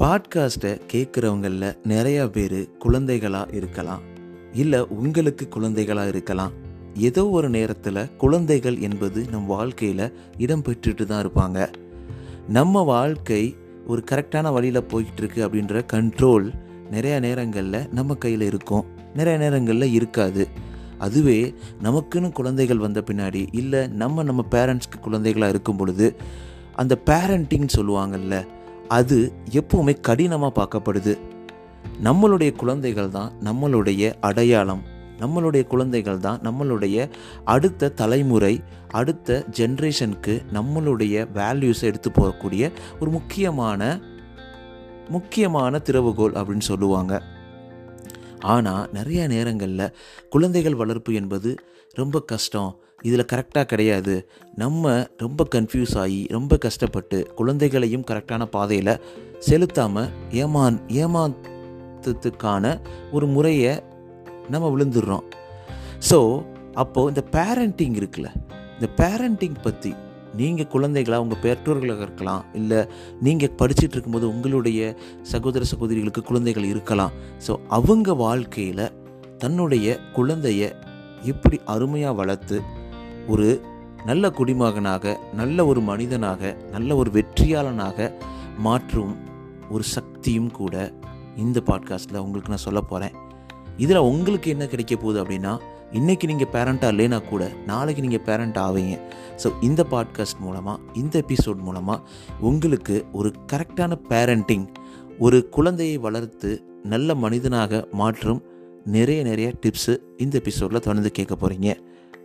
பாட்காஸ்ட்டை கேட்குறவங்களில் நிறையா பேர் குழந்தைகளாக இருக்கலாம். இல்லை உங்களுக்கு குழந்தைகளாக இருக்கலாம். ஏதோ ஒரு நேரத்தில் குழந்தைகள் என்பது நம் வாழ்க்கையில் இடம் பெற்றுட்டு தான் இருப்பாங்க. நம்ம வாழ்க்கை ஒரு கரெக்டான வழியில் போயிட்டுருக்கு அப்படின்ற கண்ட்ரோல் நிறைய நேரங்களில் நம்ம கையில் இருக்கும். நிறைய நேரங்களில் இருக்காது. அதுவே நமக்குன்னு குழந்தைகள் வந்த பின்னாடி இல்லை நம்ம நம்ம பேரண்ட்ஸ்க்கு குழந்தைகளாக இருக்கும் பொழுது அந்த பேரண்டிங் சொல்லுவாங்கல்ல அது எப்போவுமே கடினமாக பார்க்கப்படுது. நம்மளுடைய குழந்தைகள் தான் நம்மளுடைய அடையாளம். நம்மளுடைய குழந்தைகள் தான் நம்மளுடைய அடுத்த தலைமுறை அடுத்த ஜென்ரேஷனுக்கு நம்மளுடைய வேல்யூஸை எடுத்து போகக்கூடிய ஒரு முக்கியமான முக்கியமான திறவுகோல் அப்படின்னு சொல்லுவாங்க. ஆனால் நிறைய நேரங்களில் குழந்தைகள் வளர்ப்பு என்பது ரொம்ப கஷ்டம். இதில் கரெக்டாக கிடையாது. நம்ம ரொம்ப கன்ஃபியூஸ் ஆகி ரொம்ப கஷ்டப்பட்டு குழந்தைகளையும் கரெக்டான பாதையில் செலுத்தாமல் ஏமான் ஏமாத்தத்துக்கான ஒரு முறையை நம்ம விழுந்துடுறோம். ஸோ அப்போது இந்த பேரண்டிங் இருக்குல்ல இந்த பேரண்டிங் பற்றி நீங்கள் குழந்தைகளாக உங்கள் பெற்றோர்களாக இருக்கலாம் இல்லை நீங்கள் படிச்சுட்டு இருக்கும்போது உங்களுடைய சகோதர சகோதரிகளுக்கு குழந்தைகள் இருக்கலாம். ஸோ அவங்க வாழ்க்கையில் தன்னுடைய குழந்தைய எப்படி அருமையாக வளர்த்து ஒரு நல்ல குடிமகனாக நல்ல ஒரு மனிதனாக நல்ல ஒரு வெற்றியாளனாக மாற்றும் ஒரு சக்தியும் கூட இந்த பாட்காஸ்ட்டில் உங்களுக்கு நான் சொல்ல போகிறேன் இதில் உங்களுக்கு என்ன கிடைக்க போகுது அப்படின்னா இன்றைக்கி நீங்கள் பேரண்ட்டாக இல்லைனா கூட நாளைக்கு நீங்கள் பேரண்ட் ஆவீங்க. ஸோ இந்த பாட்காஸ்ட் மூலமாக இந்த எபிசோட் மூலமாக உங்களுக்கு ஒரு கரெக்டான பேரண்டிங் ஒரு குழந்தையை வளர்த்து நல்ல மனிதனாக மாற்றும் நிறைய நிறைய டிப்ஸு இந்த எபிசோடில் தொடர்ந்து கேட்க போகிறீங்க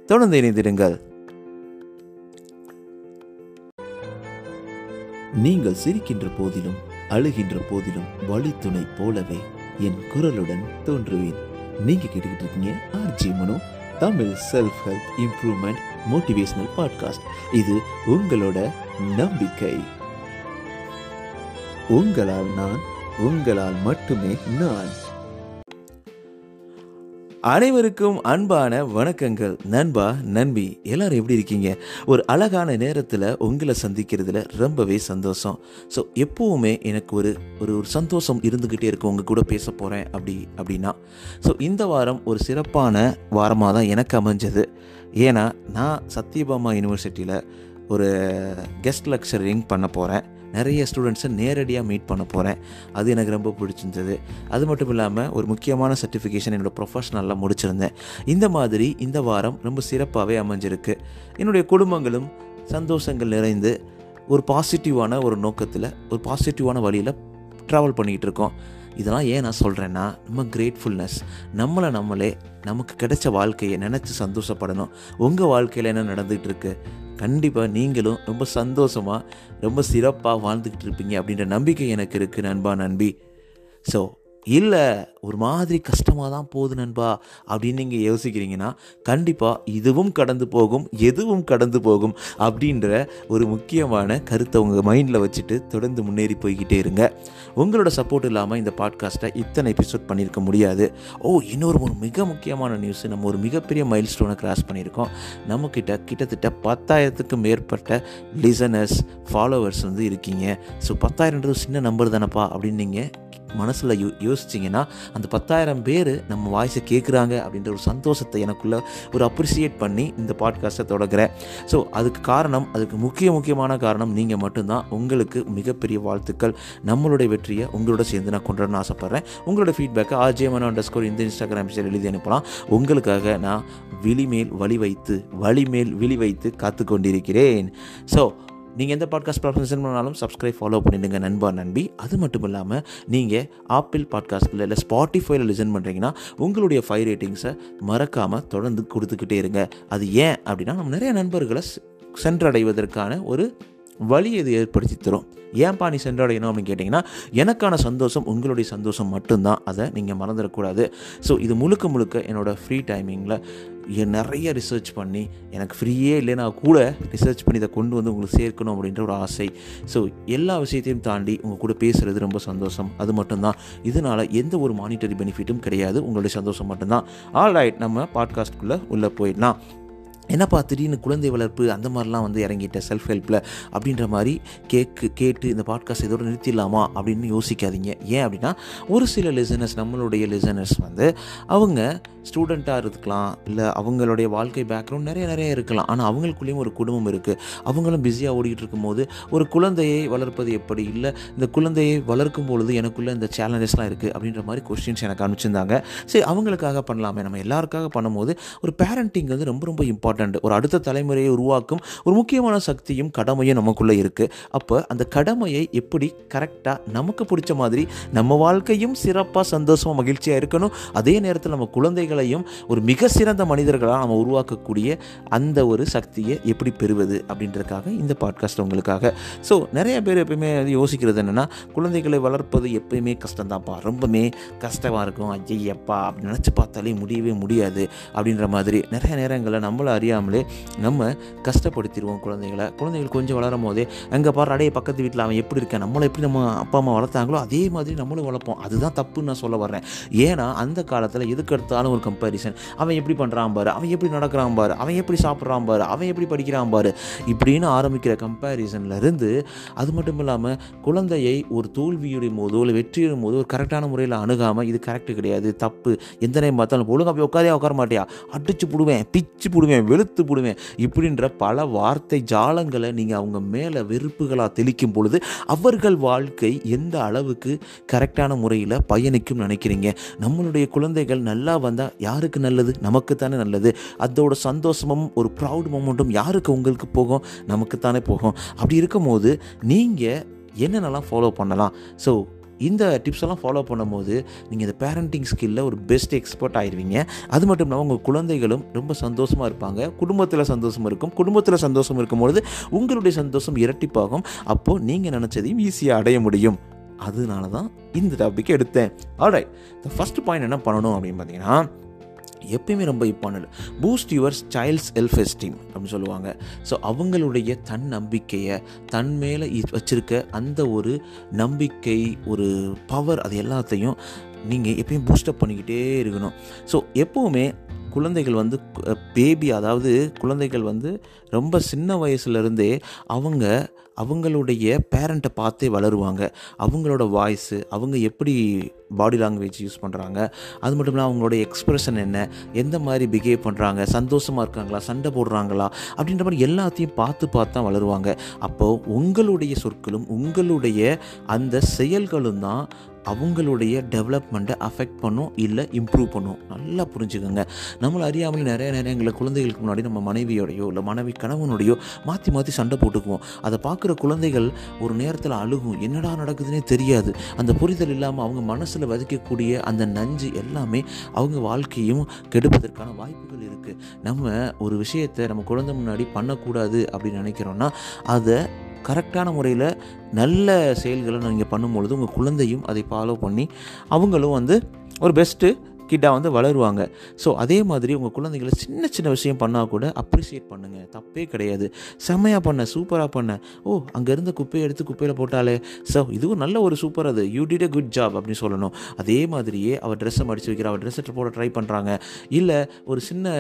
தொடர்ந்து இணைந்திருங்கள் நீங்கள் சிரிக்கின்ற போதிலும் அழுகின்ற போதிலும் வழித்துணை போலவே என் குரலுடன் தோன்றுவேன். நீங்க கேட்டுக்கிட்டு இருக்கீங்க RJ Mano Tamil self help improvement motivational podcast இது உங்களோட நம்பிக்கை. உங்களால் நான் உங்களால் மட்டுமே நான். அனைவருக்கும் அன்பான வணக்கங்கள். நண்பா நண்பி எல்லாரும் எப்படி இருக்கீங்க? ஒரு அழகான நேரத்தில் உங்களை சந்திக்கிறதுல ரொம்பவே சந்தோஷம். ஸோ எப்போவுமே எனக்கு ஒரு ஒரு ஒரு சந்தோஷம் இருந்துக்கிட்டே இருக்கும். உங்கள் கூட பேச போகிறேன் அப்படி அப்படின்னா. ஸோ இந்த வாரம் ஒரு சிறப்பான வாரமாக தான் எனக்கு அமைஞ்சது. ஏன்னா நான் சத்யபாமா யூனிவர்சிட்டியில் ஒரு கெஸ்ட் லெக்சரிங் பண்ண போகிறேன் நிறைய ஸ்டூடெண்ட்ஸை நேரடியாக மீட் பண்ண போகிறேன் அது எனக்கு ரொம்ப பிடிச்சிருந்தது. அது மட்டும் இல்லாமல் ஒரு முக்கியமான சர்டிஃபிகேஷன் என்னோடய ப்ரொஃபஷனலில் முடிச்சிருந்தேன். இந்த மாதிரி இந்த வாரம் ரொம்ப சிறப்பாகவே அமைஞ்சிருக்கு. என்னுடைய குடும்பங்களும் சந்தோஷங்கள் நிறைந்து ஒரு பாசிட்டிவான ஒரு நோக்கத்தில் ஒரு பாசிட்டிவான வழியில் ட்ராவல் பண்ணிகிட்டு இருக்கோம். இதெல்லாம் ஏன் நான் சொல்கிறேன்னா நம்ம கிரேட்ஃபுல்னஸ் நம்மளை நம்மளே நமக்கு கிடைச்ச வாழ்க்கையை நினச்சி சந்தோஷப்படணும். உங்கள் வாழ்க்கையில் என்ன நடந்துகிட்டு இருக்குது கண்டிப்பாக நீங்களும் ரொம்ப சந்தோஷமாக ரொம்ப சிறப்பாக வாழ்ந்துக்கிட்டு இருப்பீங்க அப்படின்ற நம்பிக்கை எனக்கு இருக்குது நண்பா நண்பி. ஸோ இல்லை ஒரு மாதிரி கஷ்டமாக தான் போகுது நண்பா அப்படின்னு நீங்கள் யோசிக்கிறீங்கன்னா கண்டிப்பாக இதுவும் கடந்து போகும் எதுவும் கடந்து போகும் அப்படின்ற ஒரு முக்கியமான கருத்தை உங்கள் மைண்டில் வச்சுட்டு தொடர்ந்து முன்னேறி போய்கிட்டே இருங்க. உங்களோட சப்போர்ட் இல்லாமல் இந்த பாட்காஸ்ட்டை இத்தனை எபிசோட் பண்ணியிருக்க முடியாது. ஓ இன்னொரு ஒரு மிக முக்கியமான நியூஸ் நம்ம ஒரு மிகப்பெரிய மைல் ஸ்டோனை கிராஸ் பண்ணியிருக்கோம் நம்மக்கிட்ட கிட்டத்தட்ட பத்தாயிரத்துக்கு மேற்பட்ட லிசனர்ஸ் ஃபாலோவர்ஸ் வந்து இருக்கீங்க. ஸோ பத்தாயிரன்றது சின்ன நம்பர் தானப்பா அப்படின்னு நீங்கள் மனசில் யோ யோசிச்சிங்கன்னா அந்த பத்தாயிரம் பேர் நம்ம வாய்ஸை கேட்குறாங்க அப்படின்ற ஒரு சந்தோஷத்தை எனக்குள்ளே ஒரு அப்ரிசியேட் பண்ணி இந்த பாட்காஸ்ட்டை தொடங்குறேன். ஸோ அதுக்கு காரணம் அதுக்கு முக்கிய முக்கியமான காரணம் நீங்கள் மட்டும்தான். உங்களுக்கு மிகப்பெரிய வாழ்த்துக்கள். நம்மளுடைய வெற்றியை உங்களோட சேர்ந்து நான் கொண்டாடணும்னு ஆசைப்பட்றேன். உங்களோட ஃபீட்பேக்கை ஆர்ஜேமன் அண்டர் ஸ்கோர் இந்த இன்ஸ்டாகிராம் பேஜில் எழுதி அனுப்பலாம். உங்களுக்காக நான் விழிமேல் வழி வைத்து வழிமேல் விழி வைத்து காத்து கொண்டிருக்கிறேன் ஸோ நீங்கள் எந்த பாட்காஸ்ட் பிளாட்ஃபார்ம் பண்ணாலும் சப்ஸ்கிரைப் ஃபாலோ பண்ணிவிடுங்க நண்பா நண்பி. அது மட்டும் இல்லாமல் நீங்கள் ஆப்பிள் பாட்காஸ்ட்டில் இல்லை ஸ்பாட்டிஃபைல லிசன் பண்ணுறீங்கன்னா உங்களுடைய ஃபைவ் ரேட்டிங்ஸை மறக்காமல் தொடர்ந்து கொடுத்துக்கிட்டே இருங்க. அது ஏன் அப்படின்னா நம்ம நிறைய நண்பர்களை சென்றடைவதற்கான ஒரு வழி இது ஏற்படுத்தி தரும். ஏன்பா நீ சென்றடையணும் அப்படின்னு கேட்டிங்கன்னா எனக்கான சந்தோஷம் உங்களுடைய சந்தோஷம் மட்டும்தான். அதை நீங்கள் மறந்துடக்கூடாது. ஸோ இது முழுக்க முழுக்க என்னோடய ஃப்ரீ டைமிங்கில் நிறைய ரிசர்ச் பண்ணி எனக்கு ஃப்ரீயே இல்லைனா கூட ரிசர்ச் பண்ணி இதை கொண்டு வந்து உங்களுக்கு சேர்க்கணும் அப்படின்ற ஒரு ஆசை. ஸோ எல்லா விஷயத்தையும் தாண்டி உங்கள் கூட பேசுகிறது ரொம்ப சந்தோஷம். அது மட்டும்தான். இதனால் எந்த ஒரு மானிட்டரி பெனிஃபிட்டும் கிடையாது. உங்களுடைய சந்தோஷம் மட்டும்தான். ஆல் ரைட் நம்ம பாட்காஸ்ட்குள்ளே உள்ளே போயிடலாம். என்னப்பா திடீர்னு குழந்தை வளர்ப்பு அந்த மாதிரிலாம் வந்து இறங்கிட்டேன் செல்ஃப் ஹெல்ப்பில் அப்படின்ற மாதிரி கேக்கு கேட்டு இந்த பாட்காஸ்ட் இதோட நிறுத்திடலாமா அப்படின்னு யோசிக்காதீங்க. ஏன் அப்படின்னா ஒரு சில லிசனர்ஸ் நம்மளுடைய லிசனர்ஸ் வந்து அவங்க ஸ்டூடெண்ட்டாக இருக்கலாம் இல்லை அவங்களுடைய வாழ்க்கை பேக்ரவுண்ட் நிறைய நிறைய இருக்கலாம். ஆனால் அவங்களுக்குள்ளேயும் ஒரு குடும்பம் இருக்குது அவங்களும் பிஸியாக ஓடிக்கிட்டு இருக்கும்போது ஒரு குழந்தையை வளர்ப்பது எப்படி? இல்லை இந்த குழந்தையை வளர்க்கும் பொழுது எனக்குள்ளே இந்த சேலஞ்சஸ்லாம் இருக்குது அப்படின்ற மாதிரி கொஸ்டின்ஸ் எனக்கு அனுப்பிச்சிருந்தாங்க. சரி அவங்களுக்காக பண்ணலாமே. நம்ம எல்லாருக்காக பண்ணும்போது ஒரு பேரண்டிங் வந்து ரொம்ப ரொம்ப இம்பார்ட்டண்ட் ஒரு அடுத்த தலைமுறையை உருவாக்கும் ஒரு முக்கியமான சக்தியும் கடமையும் நமக்குள்ளே இருக்குது அப்போ அந்த கடமையை எப்படி கரெக்டாக நமக்கு பிடிச்ச மாதிரி நம்ம வாழ்க்கையும் சிறப்பாக சந்தோஷமாக மகிழ்ச்சியாக இருக்கணும். அதே நேரத்தில் நம்ம குழந்தைகள் குழந்தைகளையும் ஒரு மிக சிறந்த மனிதர்களாக நம்ம உருவாக்கக்கூடிய அந்த ஒரு சக்தியை எப்படி பெறுவது அப்படின்றதுக்காக இந்த பாட்காஸ்ட் உங்களுக்காக. ஸோ நிறைய பேர் எப்பயுமே வந்து யோசிக்கிறது என்னென்னா குழந்தைகளை வளர்ப்பது எப்பயுமே கஷ்டம்தான்ப்பா. ரொம்பவுமே கஷ்டமாக இருக்கும். ஐயப்பா அப்படி நினச்சி பார்த்தாலே முடியவே முடியாது அப்படின்ற மாதிரி. நிறைய நேரங்களில் நம்மளை அறியாமலே நம்ம கஷ்டப்படுத்திடுவோம் குழந்தைகளை. குழந்தைகள் கொஞ்சம் வளரும் போதே அங்கே பாரு அடைய பக்கத்து வீட்டில் அவன் எப்படி இருக்கான்? நம்மளை எப்படி நம்ம அப்பா அம்மா வளர்த்தாங்களோ அதே மாதிரி நம்மளும் வளர்ப்போம். அதுதான் தப்புன்னு நான் சொல்ல வர்றேன். ஏன்னா அந்த காலத்தில் எதுக்கு எடுத்தாலும் ஒரு கம்பேரிசன் அவன் எப்படி பண்ணுறான் பாரு அவன் எப்படி நடக்கிறான் பாரு அவன் எப்படி சாப்பிட்றான் பாரு அவன் எப்படி படிக்கிறான் பாரு இப்படின்னு ஆரம்பிக்கிற கம்பேரிசன்லேருந்து அது மட்டும் இல்லாமல் குழந்தையை ஒரு தோல்வியுடையும் போதோ இல்லை வெற்றியிடும் போதோ ஒரு கரெக்டான முறையில் அணுகாமல் இது கரெக்டு கிடையாது தப்பு எந்த நேரம் பார்த்தாலும் ஒழுங்கா போய் உட்காரே உட்கார மாட்டியா? அடிச்சு போடுவேன் பிச்சு போடுவேன் வெளுத்து போடுவேன் இப்படின்ற பல வார்த்தை ஜாலங்களை நீங்கள் அவங்க மேலே வெறுப்புகளாக தெளிக்கும் பொழுது அவர்கள் வாழ்க்கை எந்த அளவுக்கு கரெக்டான முறையில் பயணிக்கும் நினைக்கிறீங்க? நம்மளுடைய குழந்தைகள் நல்லா வந்தால் யாருக்கு நல்லது? நமக்கு தானே நல்லது. அதோட சந்தோஷமும் ஒரு ப்ரௌட் மூமெண்ட்டும் யாருக்கு உங்களுக்கு போகும்? நமக்கு தானே போகும். அப்படி இருக்கும்போது நீங்கள் என்னென்னலாம் ஃபாலோ பண்ணலாம்? ஸோ இந்த டிப்ஸ் எல்லாம் ஃபாலோ பண்ணும்போது நீங்கள் இந்த பேரண்டிங் ஸ்கில்லில் ஒரு பெஸ்ட் எக்ஸ்பர்ட் ஆயிடுவீங்க அது மட்டும் இல்லாமல் உங்கள் குழந்தைகளும் ரொம்ப சந்தோஷமாக இருப்பாங்க. குடும்பத்தில் சந்தோஷம் இருக்கும். குடும்பத்தில் சந்தோஷம் இருக்கும்பொழுது உங்களுடைய சந்தோஷம் இரட்டிப்பாகும். அப்போது நீங்கள் நினச்சதையும் ஈஸியாக அடைய முடியும். அதனால தான் இந்த டாபிக் எடுத்தேன். ஆல்ரைட் த ஃபஸ்ட் பாயிண்ட் என்ன பண்ணணும் அப்படின்னு பார்த்தீங்கன்னா எப்பயுமே ரொம்ப important boost your child's self esteem அப்படின்னு சொல்லுவாங்க. ஸோ அவங்களுடைய தன் நம்பிக்கையை தன் மேலே வச்சுருக்க அந்த ஒரு நம்பிக்கை ஒரு பவர் அது எல்லாத்தையும் நீங்கள் எப்பயும் பூஸ்டப் பண்ணிக்கிட்டே இருக்கணும். ஸோ எப்போவுமே குழந்தைகள் வந்து பேபி அதாவது குழந்தைகள் வந்து ரொம்ப சின்ன வயசுலேருந்தே அவங்க அவங்களுடைய பேரண்ட்டை பார்த்தே வளருவாங்க. அவங்களோட வாய்ஸு அவங்க எப்படி பாடி லாங்குவேஜ் யூஸ் பண்ணுறாங்க அது மட்டும் இல்லாமல் அவங்களோட எக்ஸ்ப்ரெஷன் என்ன எந்த மாதிரி பிஹேவ் பண்ணுறாங்க சந்தோஷமாக இருக்காங்களா சண்டை போடுறாங்களா அப்படின்ற மாதிரி எல்லாத்தையும் பார்த்து பார்த்து தான் வளருவாங்க. அப்போது உங்களுடைய சொற்களும் உங்களுடைய அந்த செயல்களும் தான் அவங்களுடைய டெவலப்மெண்ட்டை அஃபெக்ட் பண்ணும் இல்லை இம்ப்ரூவ் பண்ணும். நல்லா புரிஞ்சுக்கோங்க. நம்மளை அறியாமலே நிறைய நேரங்களில் குழந்தைகளுக்கு முன்னாடி நம்ம மனைவியோடையோ இல்லை மனைவி கணவனுடையோ மாற்றி மாற்றி சண்டை போட்டுக்குவோம். அதை பார்க்குற குழந்தைகள் ஒரு நேரத்தில் அழுகும். என்னடா நடக்குதுன்னே தெரியாது. அந்த புரிதல் இல்லாமல் அவங்க மனசில் வதிக்கக்கூடிய அந்த நஞ்சு எல்லாமே அவங்க வாழ்க்கையும் கெடுப்பதற்கான வாய்ப்புகள் இருக்குது நம்ம ஒரு விஷயத்தை நம்ம குழந்தை முன்னாடி பண்ணக்கூடாது அப்படின்னு நினைக்கிறோன்னா அதை கரெக்டான முறையில் நல்ல செயல்களை நீங்கள் பண்ணும்பொழுது உங்கள் குழந்தையும் அதை ஃபாலோ பண்ணி அவங்களும் வந்து ஒரு பெஸ்ட்டு கிட்டாக வந்து வளருவாங்க. ஸோ அதே மாதிரி உங்கள் குழந்தைகளை சின்ன சின்ன விஷயம் பண்ணால் கூட அப்ரிஷியேட் பண்ணுங்கள் தப்பே கிடையாது. செம்மையாக பண்ண சூப்பராக பண்ண. ஓ அங்கே இருந்த குப்பையை எடுத்து குப்பையில் போட்டாலே. ஸோ இதுவும் நல்ல ஒரு சூப்பர் அது. You did a good job அப்படின்னு சொல்லணும். அதே மாதிரியே அவள் ட்ரெஸ்ஸை மடித்து வைக்கிற அவள் ட்ரெஸ்ஸை போட ட்ரை பண்ணுறாங்க இல்லை ஒரு சின்ன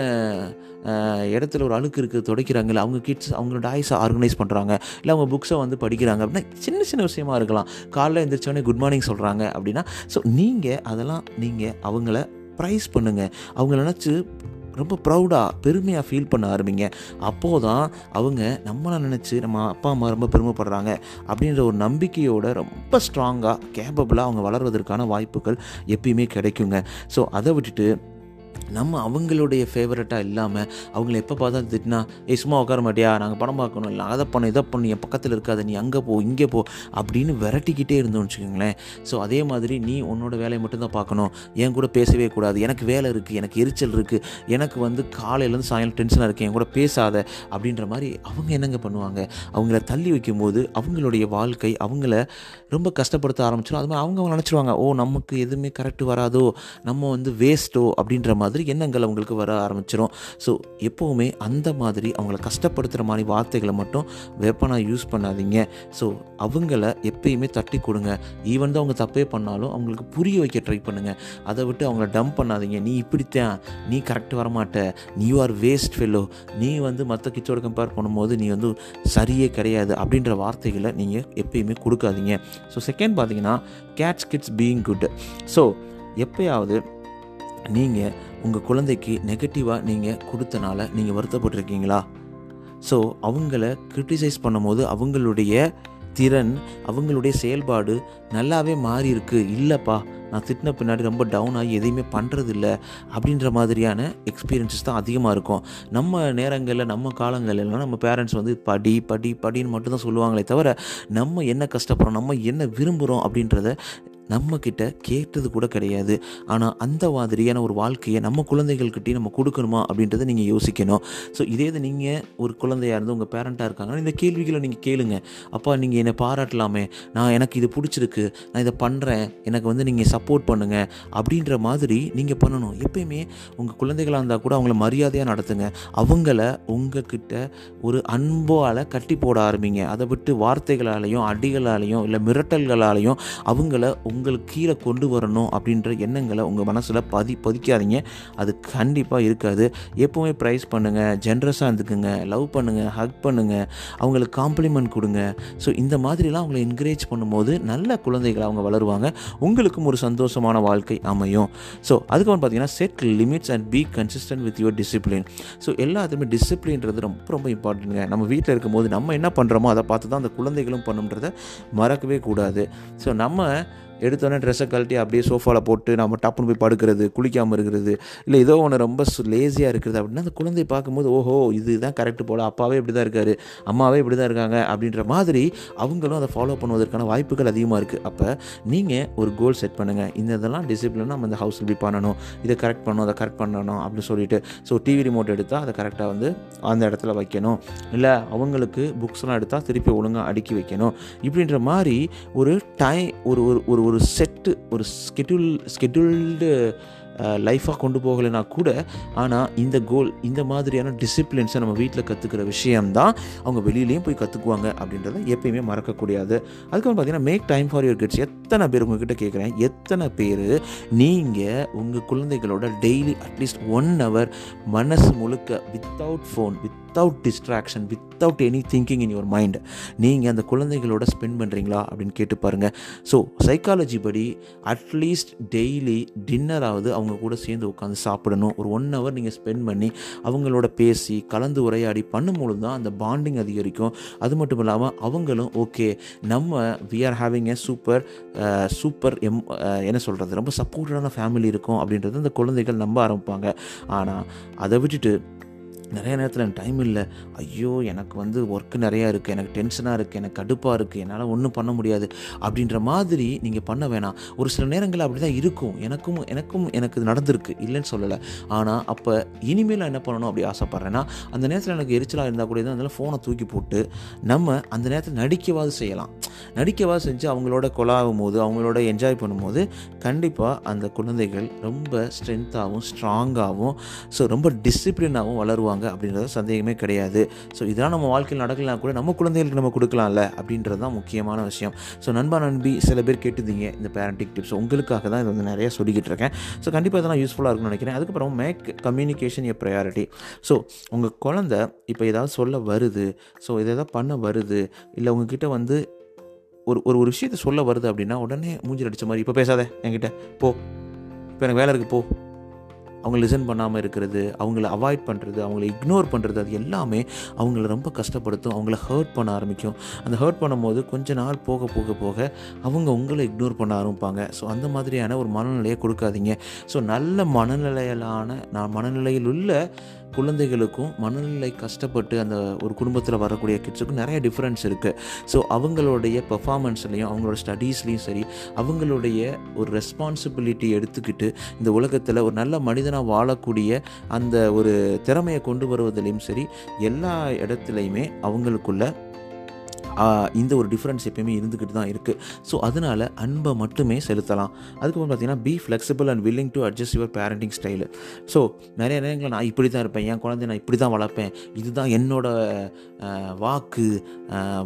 இடத்துல ஒரு அழுக்கு இருக்குது துடைக்கிறாங்கல்ல அவங்க கிட்ஸ் அவங்களோட டாய்ஸை ஆர்கனைஸ் பண்ணுறாங்க இல்லை அவங்க புக்ஸை வந்து படிக்கிறாங்க அப்படின்னா சின்ன சின்ன விஷயமா இருக்கலாம். காலைல எழுந்திரிச்சோடனே குட் மார்னிங் சொல்கிறாங்க அப்படின்னா ஸோ நீங்கள் அதெல்லாம் நீங்கள் அவங்கள ப்ரைஸ் பண்ணுங்கள் அவங்கள நினச்சி ரொம்ப ப்ரௌடாக பெருமையாக ஃபீல் பண்ண ஆரம்பிங்க. அப்போது தான் அவங்க நம்மளை நினச்சி நம்ம அப்பா அம்மா ரொம்ப பெருமைப்படுறாங்க அப்படின்ற ஒரு நம்பிக்கையோட ரொம்ப ஸ்ட்ராங்காக கேப்பபிளாக அவங்க வளர்வதற்கான வாய்ப்புகள் எப்பயுமே கிடைக்குங்க. ஸோ அதை விட்டுட்டு நம்ம அவங்களுடைய ஃபேவரட்டாக இல்லாமல் அவங்கள எப்போ பார்த்தா திட்டினா ஏ சும்மா உட்கார மாட்டியா? நாங்கள் படம் பார்க்கணும். இல்லை அதை பண்ணு இதை பண்ணு. என் பக்கத்தில் இருக்காது. நீ அங்கே போ இங்கே போ. அப்படின்னு விரட்டிக்கிட்டே இருந்தோம்னு வச்சுக்கோங்களேன். ஸோ அதே மாதிரி நீ உன்னோட வேலையை மட்டும்தான் பார்க்கணும். என் கூட பேசவே கூடாது. எனக்கு வேலை இருக்குது எனக்கு எரிச்சல் இருக்குது எனக்கு வந்து காலையிலேருந்து சாயங்காலம் டென்ஷனாக இருக்குது என் கூட பேசாத. அப்படின்ற மாதிரி அவங்க என்னங்க பண்ணுவாங்க? அவங்கள தள்ளி வைக்கும்போது அவங்களுடைய வாழ்க்கை அவங்கள ரொம்ப கஷ்டப்படுத்த ஆரம்பிச்சிடும். அது மாதிரி அவங்க அவங்க நினச்சிருவாங்க ஓ நமக்கு எதுவுமே கரெக்ட் வராதோ? நம்ம வந்து வேஸ்ட்டோ அப்படின்ற மாதிரி மாதிரி எண்ணங்கள் அவங்களுக்கு வர ஆரம்பிச்சிடும் ஸோ எப்போவுமே அந்த மாதிரி அவங்கள கஷ்டப்படுத்துகிற மாதிரி வார்த்தைகளை மட்டும் வெப்பனாக யூஸ் பண்ணாதீங்க. ஸோ அவங்கள எப்பயுமே தட்டி கொடுங்க. ஈவன் தான் அவங்க தப்பே பண்ணாலும் அவங்களுக்கு புரிய வைக்க ட்ரை பண்ணுங்கள் அதை விட்டு அவங்கள டம்ப் பண்ணாதீங்க. நீ இப்படித்தான். நீ கரெக்ட் வரமாட்ட. நீ ஆர் வேஸ்ட் ஃபெல்லோ நீ வந்து மற்ற கிச்சோட கம்பேர் பண்ணும்போது நீ வந்து சரியே கிடையாது அப்படின்ற வார்த்தைகளை நீங்கள் எப்பயுமே கொடுக்காதீங்க. ஸோ செகண்ட் பார்த்தீங்கன்னா catch kids being good so எப்பயாவது நீங்கள் உங்கள் குழந்தைக்கு நெகட்டிவாக நீங்கள் கொடுத்தனால நீங்கள் வருத்தப்பட்டிருக்கீங்களா? ஸோ அவங்கள கிரிட்டிசைஸ் பண்ணும்போது அவங்களுடைய திறன் அவங்களுடைய செயல்பாடு நல்லாவே மாறி இருக்கு இல்லைப்பா நான் திட்டின பின்னாடி ரொம்ப டவுன் ஆகி எதையுமே பண்ணுறதில்ல அப்படின்ற மாதிரியான எக்ஸ்பீரியன்ஸஸ் தான் அதிகமாக இருக்கும். நம்ம நேரங்களில் நம்ம காலங்களில் நம்ம பேரண்ட்ஸ் வந்து படி படி படின்னு மட்டும்தான் சொல்லுவாங்களே தவிர நம்ம என்ன கஷ்டப்படுறோம் நம்ம என்ன விரும்புகிறோம் அப்படின்றத நம்மக்கிட்ட கேட்டது கூட கிடையாது. ஆனால் அந்த மாதிரியான ஒரு வாழ்க்கையை நம்ம குழந்தைகள்கிட்டயும் நம்ம கொடுக்கணுமா அப்படின்றத நீங்கள் யோசிக்கணும். ஸோ இதே இது நீங்கள் ஒரு குழந்தையாக இருந்து உங்கள் பேரண்ட்டாக இருக்காங்கன்னா இந்த கேள்விகளை நீங்கள் கேளுங்க. அப்பா நீங்கள் என்னை பாராட்டலாமே. நான் எனக்கு இது பிடிச்சிருக்கு. நான் இதை பண்ணுறேன் எனக்கு வந்து நீங்கள் சப்போர்ட் பண்ணுங்கள் அப்படின்ற மாதிரி நீங்கள் பண்ணணும். எப்பயுமே உங்கள் குழந்தைகளாக இருந்தால் கூட அவங்கள மரியாதையாக நடத்துங்க. அவங்கள உங்ககிட்ட ஒரு அன்பால் கட்டி போட ஆரம்பிங்க. அதை விட்டு வார்த்தைகளாலையும் அடிகளாலையும் இல்லை மிரட்டல்களாலையும் அவங்கள உங்களுக்கு கீழே கொண்டு வரணும் அப்படின்ற எண்ணங்களை உங்கள் மனசில் பதி பதிக்காதீங்க. அது கண்டிப்பாக இருக்காது. எப்போவுமே ப்ரைஸ் பண்ணுங்கள் ஜென்ரஸாக இருந்துக்குங்க லவ் பண்ணுங்கள் ஹக் பண்ணுங்கள் அவங்களுக்கு காம்ப்ளிமெண்ட் கொடுங்க. ஸோ இந்த மாதிரிலாம் அவங்கள என்கரேஜ் பண்ணும்போது நல்ல குழந்தைகளை அவங்க வளருவாங்க. உங்களுக்கும் ஒரு சந்தோஷமான வாழ்க்கை அமையும். ஸோ அதுக்கப்புறம் பார்த்தீங்கன்னா set limits and be consistent with your discipline so எல்லாத்துமே டிசிப்ளின்றது ரொம்ப ரொம்ப இம்பார்ட்டன்ட்டுங்க நம்ம வீட்டில் இருக்கும்போது நம்ம என்ன பண்ணுறோமோ அதை பார்த்து தான் அந்த குழந்தைகளும் பண்ணுன்றதை மறக்கவே கூடாது. ஸோ நம்ம எடுத்தோடனே ட்ரெஸ்ஸை கழட்டி அப்படியே சோஃபாவில் போட்டு நம்ம டப்புன்னு போய் படுக்கிறது குளிக்காமல் இருக்கிறது இல்லை ஏதோ ஒன்று ரொம்ப லேசியாக இருக்கிறது அப்படின்னா அந்த குழந்தைய பார்க்கும்போது ஓஹோ இதுதான் கரெக்ட் போல். அப்பாவே இப்படி தான் இருக்காரு. அம்மாவே இப்படி தான் இருக்காங்க. அப்படின்ற மாதிரி அவங்களும் அதை ஃபாலோ பண்ணுவதற்கான வாய்ப்புகள் அதிகமாக இருக்குது அப்போ நீங்கள் ஒரு கோல் செட் பண்ணுங்கள் இந்த இதெல்லாம் டிசிப்ளின் நம்ம இந்த ஹவுஸ் இப்படி பண்ணணும். இதை கரெக்ட் பண்ணணும் அதை கரெக்ட் பண்ணணும் அப்படின்னு சொல்லிட்டு. ஸோ டிவி ரிமோட் எடுத்தால் அதை கரெக்டாக வந்து அந்த இடத்துல வைக்கணும். இல்லை அவங்களுக்கு புக்ஸ்லாம் எடுத்தால் திருப்பி ஒழுங்காக அடுக்கி வைக்கணும். இப்படின்ற மாதிரி ஒரு டைம் ஒரு ஒரு ஒரு செட்டு ஒரு ஸ்கெட்யூல் ஸ்கெட்யூல்டு லைஃபாக கொண்டு போகலைனா கூட ஆனால் இந்த கோல் இந்த மாதிரியான டிசிப்ளின்ஸை நம்ம வீட்டில் கற்றுக்கிற விஷயம்தான் அவங்க வெளியிலையும் போய் கற்றுக்குவாங்க அப்படின்றத எப்பயுமே மறக்கக்கூடாது. அதுக்கப்புறம் பார்த்தீங்கன்னா make time for your kids எத்தனை பேர் உங்ககிட்ட கேட்குறேன் எத்தனை பேர்? நீங்கள் உங்கள் குழந்தைகளோட டெய்லி அட்லீஸ்ட் ஒன் ஹவர் மனசு முழுக்க without phone with without distraction without any thinking in your mind நீங்கள் அந்த குழந்தைகளோட ஸ்பெண்ட் பண்ணுறீங்களா அப்படின்னு கேட்டு பாருங்கள் ஸோ சைக்காலஜி படி அட்லீஸ்ட் டெய்லி டின்னராவது அவங்க கூட சேர்ந்து உட்காந்து சாப்பிடணும். ஒரு ஒன் ஹவர் நீங்கள் ஸ்பெண்ட் பண்ணி அவங்களோட பேசி கலந்து உரையாடி பண்ணும்பொழுது தான் அந்த பாண்டிங் அதிகரிக்கும். அது மட்டும் இல்லாமல் அவங்களும் ஓகே நம்ம we are having a super super um என்ன சொல்கிறது ரொம்ப சப்போர்ட்டடான ஃபேமிலி இருக்கும் அப்படின்றது அந்த குழந்தைகள் நம்ப ஆரம்பிப்பாங்க. ஆனால் அதை விட்டுட்டு நிறைய நேரத்தில் எனக்கு டைம் இல்லை. ஐயோ எனக்கு வந்து ஒர்க்கு நிறையா இருக்குது எனக்கு டென்ஷனாக இருக்குது எனக்கு கடுப்பாக இருக்குது என்னால் ஒன்றும் பண்ண முடியாது. அப்படின்ற மாதிரி நீங்கள் பண்ண வேணாம். ஒரு சில நேரங்கள் அப்படி தான் இருக்கும். எனக்கும் எனக்கும் எனக்கு இது நடந்திருக்கு. இல்லைன்னு சொல்லலை. ஆனால் அப்போ இனிமேல் நான் என்ன பண்ணணும் அப்படி ஆசைப்பட்றேன்னா அந்த நேரத்தில் எனக்கு எரிச்சலாக இருந்தால் கூட அதனால ஃபோனை தூக்கி போட்டு நம்ம அந்த நேரத்தில் நடிக்கவாது செய்யலாம். நடிக்கவா செஞ்சு அவங்களோட கொலாகும் போது அவங்களோட என்ஜாய் பண்ணும்போது கண்டிப்பாக அந்த குழந்தைகள் ரொம்ப ஸ்ட்ரென்த்தாகவும் ஸ்ட்ராங்காகவும் ஸோ ரொம்ப டிசிப்ளினாகவும் வளருவாங்க. அப்படின்றது சந்தேகமே கிடையாது. ஸோ இதெல்லாம் நம்ம வாழ்க்கையில் நடக்கலாம் கூட நம்ம குழந்தைகளுக்கு நம்ம கொடுக்கலாம்ல அப்படின்றது தான் முக்கியமான விஷயம். ஸோ நண்பா நண்பி சில பேர் கேட்டுதீங்க இந்த பேரண்டிங் டிப்ஸ் உங்களுக்காக தான் இது வந்து நிறைய சொல்லிக்கிட்டு இருக்கேன். ஸோ கண்டிப்பாக இதெல்லாம் யூஸ்ஃபுல்லாக இருக்கும்னு நினைக்கிறேன். அதுக்கப்புறம் make communication a priority so உங்கள் குழந்த இப்போ ஏதாவது சொல்ல வருது. ஸோ இதை ஏதாவது பண்ண வருது. இல்லை உங்ககிட்ட வந்து ஒரு ஒரு ஒரு விஷயத்தை சொல்ல வருது அப்படின்னா உடனே மூஞ்சில் அடித்த மாதிரி இப்போ பேசாத என்கிட்ட போ. இப்போ எனக்கு வேலை இருக்குது போ. அவங்க லிசன் பண்ணாமல் இருக்கிறது அவங்கள அவாய்ட் பண்ணுறது அவங்கள இக்னோர் பண்ணுறது அது எல்லாமே அவங்கள ரொம்ப கஷ்டப்படுத்தும் அவங்கள ஹர்ட் பண்ண ஆரம்பிக்கும். அந்த ஹர்ட் பண்ணும்போது கொஞ்ச நாள் போக போக போக அவங்க உங்களை இக்னோர் பண்ண ஆரம்பிப்பாங்க. ஸோ அந்த மாதிரியான ஒரு மனநிலையை கொடுக்காதீங்க. ஸோ நல்ல மனநிலையிலான நான் மனநிலையில் உள்ள குழந்தைகளுக்கும் மனநிலை கஷ்டப்பட்டு அந்த ஒரு குடும்பத்தில் வரக்கூடிய கிட்ஸுக்கும் நிறைய டிஃப்ரென்ஸ் இருக்குது ஸோ அவங்களுடைய பெர்ஃபார்மன்ஸ்லையும் அவங்களோட ஸ்டடீஸ்லேயும் சரி அவங்களுடைய ஒரு ரெஸ்பான்சிபிலிட்டி எடுத்துக்கிட்டு இந்த உலகத்தில் ஒரு நல்ல மனிதனாக வாழக்கூடிய அந்த ஒரு திறமையை கொண்டு வருவதிலையும் சரி எல்லா இடத்துலையுமே அவங்களுக்குள்ள இந்த ஒரு டிஃப்ரென்ஸ் எப்பயுமே இருந்துக்கிட்டு தான் இருக்குது ஸோ அதனால் அன்பை மட்டுமே செலுத்தலாம். அதுக்கப்புறம் பார்த்தீங்கன்னா be flexible and willing to adjust your parenting style so நிறைய நேரங்களில் நான் இப்படி தான் இருப்பேன் என் குழந்தைய நான் இப்படி தான் வளர்ப்பேன் இதுதான் என்னோட வாக்கு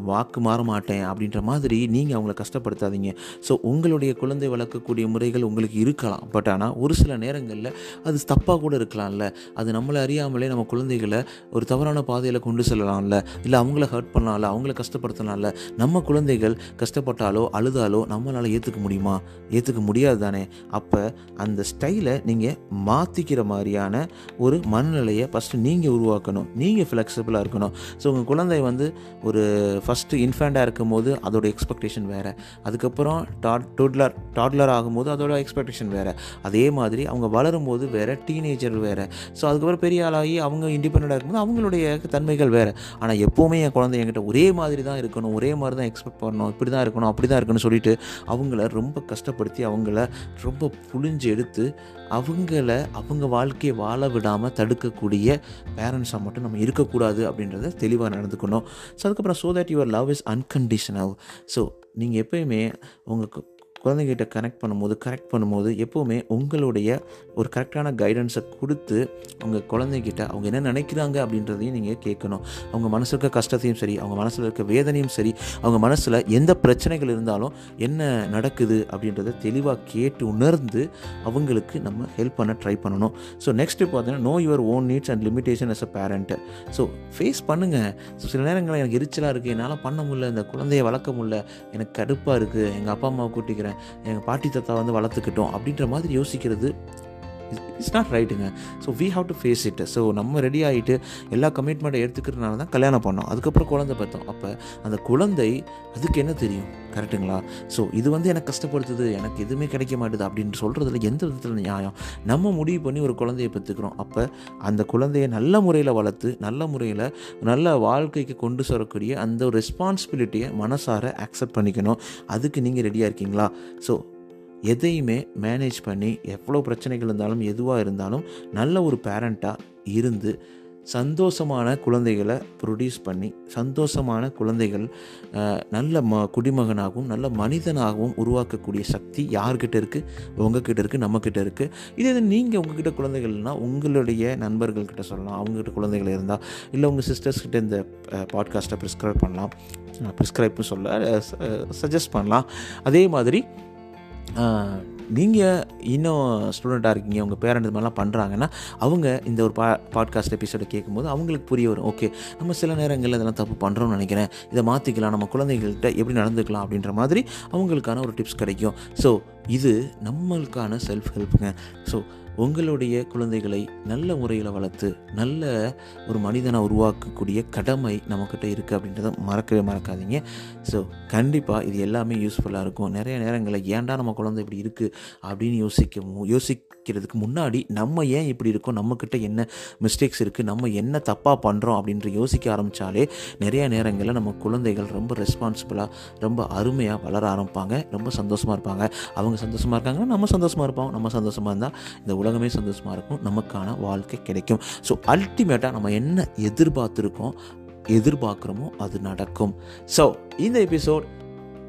வாக்கு மாற மாட்டேன் அப்படின்ற மாதிரி நீங்கள் அவங்கள கஷ்டப்படுத்தாதீங்க. ஸோ உங்களுடைய குழந்தை வளர்க்கக்கூடிய முறைகள் உங்களுக்கு இருக்கலாம். பட் ஆனால் ஒரு சில நேரங்களில் அது தப்பாக கூட இருக்கலாம்ல. அது நம்மளை அறியாமலே நம்ம குழந்தைகளை ஒரு தவறான பாதையில் கொண்டு செல்லலாம்ல. இல்லை அவங்கள ஹர்ட் பண்ணலாம்ல அவங்கள கஷ்டப்படுத்தலாம்ல நம்ம குழந்தைகள் கஷ்டப்பட்டாலோ அழுதாலோ நம்மளால் ஏற்றுக்க முடியுமா? ஏற்றுக்க முடியாது தானே? அப்போ அந்த ஸ்டைலை நீங்கள் மாற்றிக்கிற மாதிரியான ஒரு மனநிலையை ஃபஸ்ட்டு நீங்கள் உருவாக்கணும். நீங்கள் ஃப்ளெக்சிபிளாக இருக்கணும். ஸோ உங்கள் குழந்தை வந்து ஒரு ஃபஸ்ட்டு இன்ஃபேண்டாக இருக்கும் போது அதோட எக்ஸ்பெக்டேஷன் வேறு. அதுக்கப்புறம் டாட் டோட்லர் டாட்லர் ஆகும்போது அதோட எக்ஸ்பெக்டேஷன் வேறு. அதே மாதிரி அவங்க வளரும் போது வேறு டீனேஜர் வேறு. ஸோ அதுக்கப்புறம் பெரிய ஆளாகி அவங்க இண்டிபெண்டாக இருக்கும்போது அவங்களுடைய தன்மைகள் வேறு. ஆனால் எப்போவுமே என் குழந்தை என்கிட்ட ஒரே மாதிரி தான் இருக்குது இருக்கணும் ஒரே மாதிரி தான் எக்ஸ்பெக்ட் பண்ணணும் இப்படி தான் இருக்கணும் அப்படி தான் இருக்கணும்னு சொல்லிட்டு அவங்கள ரொம்ப கஷ்டப்படுத்தி அவங்கள ரொம்ப புழிஞ்சு எடுத்து அவங்கள அவங்க வாழ்க்கையை வாழ விடாமல் தடுக்கக்கூடிய பேரண்ட்ஸாக மட்டும் நம்ம இருக்கக்கூடாது அப்படின்றத தெளிவாக நடந்துக்கணும். ஸோ அதுக்கப்புறம் so that your love is unconditional so நீங்கள் எப்பயுமே உங்கள் குழந்தைகிட்ட கனெக்ட் பண்ணும்போது கரெக்ட் பண்ணும்போது எப்போவுமே உங்களுடைய ஒரு கரெக்டான கைடன்ஸை கொடுத்து உங்கள் குழந்தைகிட்ட அவங்க என்ன நினைக்கிறாங்க அப்படின்றதையும் நீங்கள் கேட்கணும். அவங்க மனசில் இருக்க கஷ்டத்தையும் சரி அவங்க மனசில் இருக்க வேதனையும் சரி அவங்க மனசில் எந்த பிரச்சனைகள் இருந்தாலும் என்ன நடக்குது அப்படின்றத தெளிவாக கேட்டு உணர்ந்து அவங்களுக்கு நம்ம ஹெல்ப் பண்ண ட்ரை பண்ணணும். ஸோ நெக்ஸ்ட்டு பார்த்தீங்கன்னா know your own needs and limitation as a parent so face பண்ணுங்கள் ஸோ சில நேரங்களில் எனக்கு எரிச்சலாக இருக்குது என்னால் பண்ண முடியல இந்த குழந்தைய வளர்க்க முடியல எனக்கு கடுப்பாக இருக்குது எங்கள் அப்பா அம்மாவை கூட்டிக்கிறேன் எங்கள் பாட்டி தாத்தா வந்து வளர்த்துக்கிட்டோம் அப்படின்ற மாதிரி யோசிக்கிறது இட்ஸ் நாட் ரைட்டுங்க so we have to face it so நம்ம ரெடி ஆகிட்டு எல்லா கமிட்மெண்ட்டை எடுத்துக்கிறதுனால தான் கல்யாணம் பண்ணோம். அதுக்கப்புறம் குழந்தை பார்த்தோம் அப்போ அந்த குழந்தை அதுக்கு என்ன தெரியும்? கரெக்டுங்களா ஸோ இது வந்து எனக்கு கஷ்டப்படுத்துது. எனக்கு எதுவுமே கிடைக்க மாட்டுது அப்படின்னு சொல்கிறதுல எந்த விதத்தில் நியாயம்? நம்ம முடிவு பண்ணி ஒரு குழந்தையை பெற்றுக்கிறோம் அப்போ அந்த குழந்தையை நல்ல முறையில் வளர்த்து நல்ல முறையில் நல்ல வாழ்க்கைக்கு கொண்டு வரக்கூடிய அந்த ஒரு ரெஸ்பான்சிபிலிட்டியை மனசார அக்செப்ட் பண்ணிக்கணும். அதுக்கு நீங்கள் ரெடியாக இருக்கீங்களா? ஸோ எதையுமே மேனேஜ் பண்ணி எவ்வளோ பிரச்சனைகள் இருந்தாலும் எதுவாக இருந்தாலும் நல்ல ஒரு பேரண்ட்டாக இருந்து சந்தோஷமான குழந்தைகளை ப்ரொடியூஸ் பண்ணி சந்தோஷமான குழந்தைகள் நல்ல ம குடிமகனாகவும் நல்ல மனிதனாகவும் உருவாக்கக்கூடிய சக்தி யார்கிட்ட இருக்குது உங்ககிட்ட இருக்குது நம்மக்கிட்ட இருக்குது இதே இது நீங்கள் உங்ககிட்ட குழந்தைகள்னா உங்களுடைய நண்பர்கள்கிட்ட சொல்லலாம். அவங்ககிட்ட குழந்தைகள் இருந்தால் இல்லை உங்கள் சிஸ்டர்ஸ்கிட்ட இந்த பாட்காஸ்ட்டை ப்ரிஸ்கிரைப் பண்ணலாம் ப்ரிஸ்கிரைப்னு சொல்ல சஜஸ்ட் பண்ணலாம். அதே மாதிரி நீங்கள் இன்னும் ஸ்டூடெண்ட்டாக இருக்கீங்க உங்கள் பேரண்ட் இது மாதிரிலாம் பண்ணுறாங்கன்னா அவங்க இந்த ஒரு பா பாட்காஸ்ட் எபிசோடை கேட்கும்போது அவங்களுக்கு புரிய வரும். ஓகே நம்ம சில நேரங்களில் இதெல்லாம் தப்பு பண்ணுறோம்னு நினைக்கிறேன். இதை மாற்றிக்கலாம் நம்ம குழந்தைகள்கிட்ட எப்படி நடந்துக்கலாம் அப்படின்ற மாதிரி அவங்களுக்கான ஒரு டிப்ஸ் கிடைக்கும். ஸோ இது நம்மளுக்கான செல்ஃப் ஹெல்ப்புங்க ஸோ உங்களுடைய குழந்தைகளை நல்ல முறையில் வளர்த்து நல்ல ஒரு மனிதனை உருவாக்கக்கூடிய கடமை நம்மக்கிட்ட இருக்குது அப்படின்றத மறக்கவே மறக்காதீங்க. ஸோ கண்டிப்பாக இது எல்லாமே யூஸ்ஃபுல்லாக இருக்கும். நிறைய நேரங்களில் ஏன்டா நம்ம குழந்தை இப்படி இருக்குது அப்படின்னு யோசிக்க மு- யோசிக்கிறதுக்கு முன்னாடி நம்ம ஏன் இப்படி இருக்கோம்? நம்மக்கிட்ட என்ன மிஸ்டேக்ஸ் இருக்குது நம்ம என்ன தப்பாக பண்ணுறோம் அப்படின்ற யோசிக்க ஆரம்பித்தாலே நிறைய நேரங்களில் நம்ம குழந்தைகள் ரொம்ப ரெஸ்பான்சிபிளாக ரொம்ப அருமையாக வளர ஆரம்பிப்பாங்க. ரொம்ப சந்தோஷமாக இருப்பாங்க. அவங்க சந்தோஷமாக இருக்காங்கன்னா நம்ம சந்தோஷமாக இருப்போம். நம்ம சந்தோஷமாக இருந்தால் இந்த உலகமே சந்தோஷமாக இருக்கும். நமக்கான வாழ்க்கை கிடைக்கும். ஸோ அல்டிமேட்டாக நம்ம என்ன எதிர்பார்த்துருக்கோம் எதிர்பார்க்குறோமோ அது நடக்கும். ஸோ இந்த எபிசோட்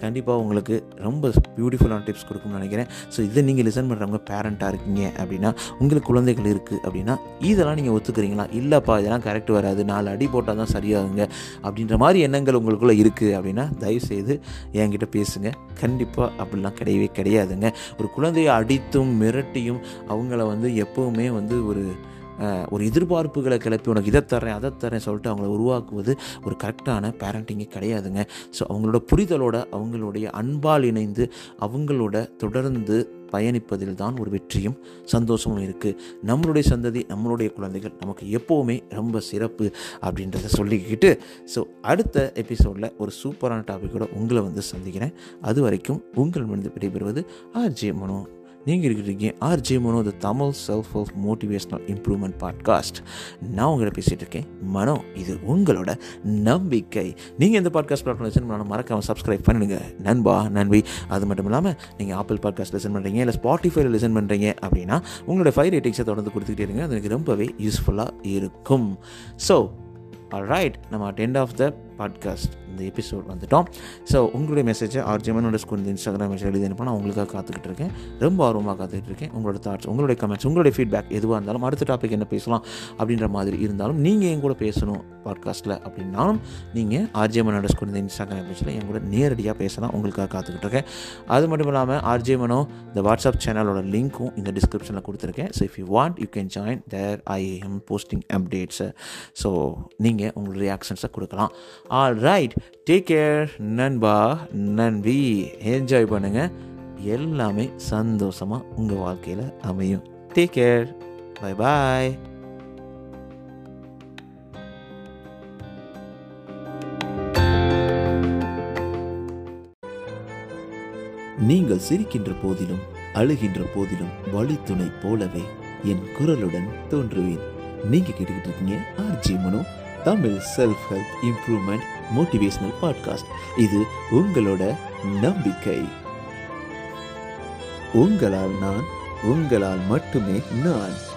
கண்டிப்பாக உங்களுக்கு ரொம்ப பியூட்டிஃபுல்லான டிப்ஸ் கொடுக்கும்னு நினைக்கிறேன். ஸோ இதை நீங்கள் லிசன் பண்ணுறவங்க பேரண்ட்டாக இருக்கீங்க அப்படின்னா உங்களுக்கு குழந்தைகள் இருக்குது அப்படின்னா இதெல்லாம் நீங்கள் ஒத்துக்கிறீங்களா? இல்லைப்பா இதெல்லாம் கரெக்ட் வராது. நாலு அடி போட்டால் தான் சரியாகுங்க. அப்படின்ற மாதிரி எண்ணங்கள் உங்களுக்குள்ளே இருக்குது அப்படின்னா தயவுசெய்து என்கிட்ட பேசுங்க. கண்டிப்பாக அப்படிலாம் கிடையவே கிடையாதுங்க. ஒரு குழந்தையை அடித்தும் மிரட்டியும் அவங்கள வந்து எப்போவுமே வந்து ஒரு ஒரு எதிர்பார்ப்புகளை கிளப்பி உனக்கு இதை தரேன் அதை தரேன் சொல்லிட்டு அவங்கள உருவாக்குவது ஒரு கரெக்டான பேரண்டிங்கே கிடையாதுங்க. ஸோ அவங்களோட புரிதலோட அவங்களுடைய அன்பால் இணைந்து அவங்களோட தொடர்ந்து பயணிப்பதில் தான் ஒரு வெற்றியும் சந்தோஷமும் இருக்குது நம்மளுடைய சந்ததி நம்மளுடைய குழந்தைகள் நமக்கு எப்போவுமே ரொம்ப சிறப்பு அப்படின்றத சொல்லிக்கிட்டு ஸோ அடுத்த எபிசோடில் ஒரு சூப்பரான டாப்பிக்கோட உங்களை வந்து சந்திக்கிறேன். அது வரைக்கும் உங்கள் மனித விடைபெறுவது ஆர்ஜே மனோ. நீங்கள் இருக்கிறீங்க RJ Mano the Tamil self of motivational improvement podcast நான் உங்களை பேசிகிட்டு இருக்கேன். மனோ இது உங்களோட நம்பிக்கை. நீங்கள் இந்த பாட்காஸ்ட் பிளாட்ஃபார்ம் லிசன் பண்ணாலும் மறக்காமல் சப்ஸ்கிரைப் பண்ணிடுங்க. நண்பா நண்பி அது மட்டும் இல்லாமல் நீங்கள் ஆப்பிள் பாட்காஸ்ட் லிசன் பண்ணுறீங்க இல்லை ஸ்பாட்டிஃபைல லிசன் பண்ணுறீங்க அப்படின்னா உங்களோட ஃபைவ் ரேட்டிங்ஸை தொடர்ந்து கொடுத்துக்கிட்டே இருங்க. அது எனக்கு ரொம்பவே யூஸ்ஃபுல்லாக இருக்கும். ஸோ ரைட் நம்ம at end of the podcast இந்த எபிசோட் வந்துட்டோம். ஸோ உங்களுடைய மெசேஜை ஆர்ஜிமனோட ஸ்கூல் இந்த இன்ஸ்டாகிராம் மெசேஜ் எழுதி அனுப்பினா உங்களுக்காக காத்துக்கிட்டு இருக்கேன். ரொம்ப ஆர்வமாக காத்துக்கிட்டு இருக்கேன். உங்களோட தாட்ஸ் உங்களுடைய கமெண்ட்ஸ் உங்களுடைய ஃபீட்பேக் எதுவாக இருந்தாலும் அடுத்த டாபிக் என்ன பேசலாம் அப்படின்ற மாதிரி இருந்தாலும் நீங்கள் என் கூட பேசணும் பாட்காஸ்ட்டில் அப்படின்னாலும் நீங்கள் ஆர்ஜிமனோட ஸ்கூல் இந்த இன்ஸ்டாகிராம் மெசேஜில் என் கூட நேரடியாக பேசலாம். உங்களுக்காக காத்துக்கிட்டு இருக்கேன். அது மட்டும் இல்லாமல் ஆர்ஜிமனோ இந்த வாட்ஸ்அப் சேனலோட லிங்க்கும் இந்த டிஸ்கிரிப்ஷனில் கொடுத்துருக்கேன். So if you want you can join there I am posting அப்டேட்ஸை so நீங்கள் உங்களுடைய ரியாக்ஷன்ஸை கொடுக்கலாம். ஆல் ரைட் டேக் கேர் நண்பா நண்பி. என்ஜாய் பண்ணுங்கள் எல்லாமே சந்தோஷமாக உங்கள் வாழ்க்கையில் அமையும். டேக் கேர் பை பாய் நீங்கள் சிரிக்கின்ற போதிலும் அழுகின்ற போதிலும் வழித்துணை போலவே என் குரலுடன் தோன்றுவேன். நீங்க கேட்டுக்கிட்டு இருக்கீங்க RJ Mano Tamil self help improvement motivational podcast இது உங்களோட நம்பிக்கை. உங்களால் நான் உங்களால் மட்டுமே நான்.